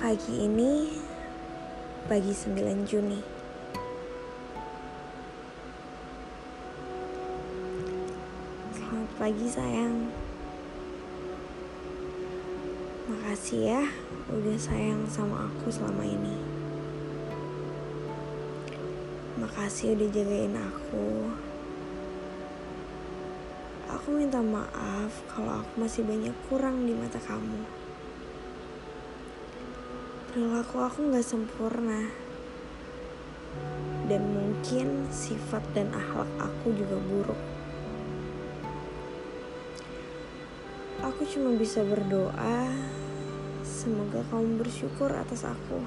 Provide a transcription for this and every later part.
Pagi ini, pagi 9 Juni. Selamat pagi sayang. Makasih ya udah sayang sama aku selama ini. Makasih udah jagain aku. Aku minta maaf kalau aku masih banyak kurang di mata kamu. Perilaku aku gak sempurna. Dan mungkin sifat dan akhlak aku juga buruk. Aku cuma bisa berdoa, semoga kamu bersyukur atas aku.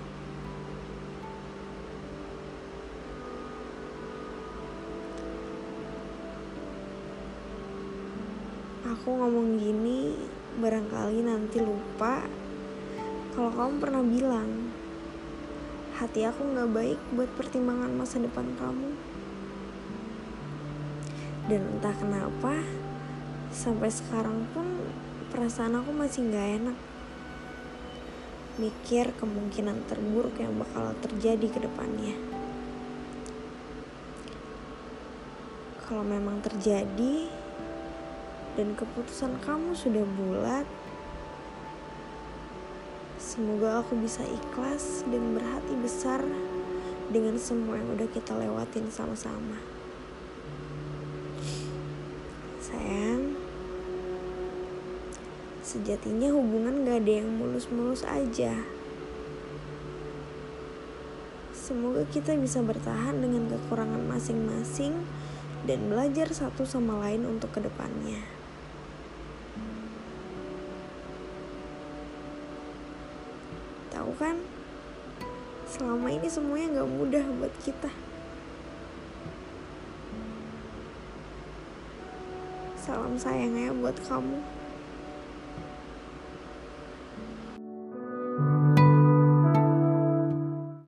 Aku ngomong gini, barangkali nanti lupa kalau kamu pernah bilang hati aku gak baik buat pertimbangan masa depan kamu. Dan entah kenapa, sampai sekarang pun perasaan aku masih gak enak. Mikir kemungkinan terburuk yang bakal terjadi ke depannya. Kalau memang terjadi, dan keputusan kamu sudah bulat, semoga aku bisa ikhlas dan berhati besar dengan semua yang udah kita lewatin sama-sama. Sayang, sejatinya hubungan gak ada yang mulus-mulus aja. Semoga kita bisa bertahan dengan kekurangan masing-masing dan belajar satu sama lain untuk ke depannya. Tahu kan, selama ini semuanya gak mudah buat kita. Salam sayang ya buat kamu.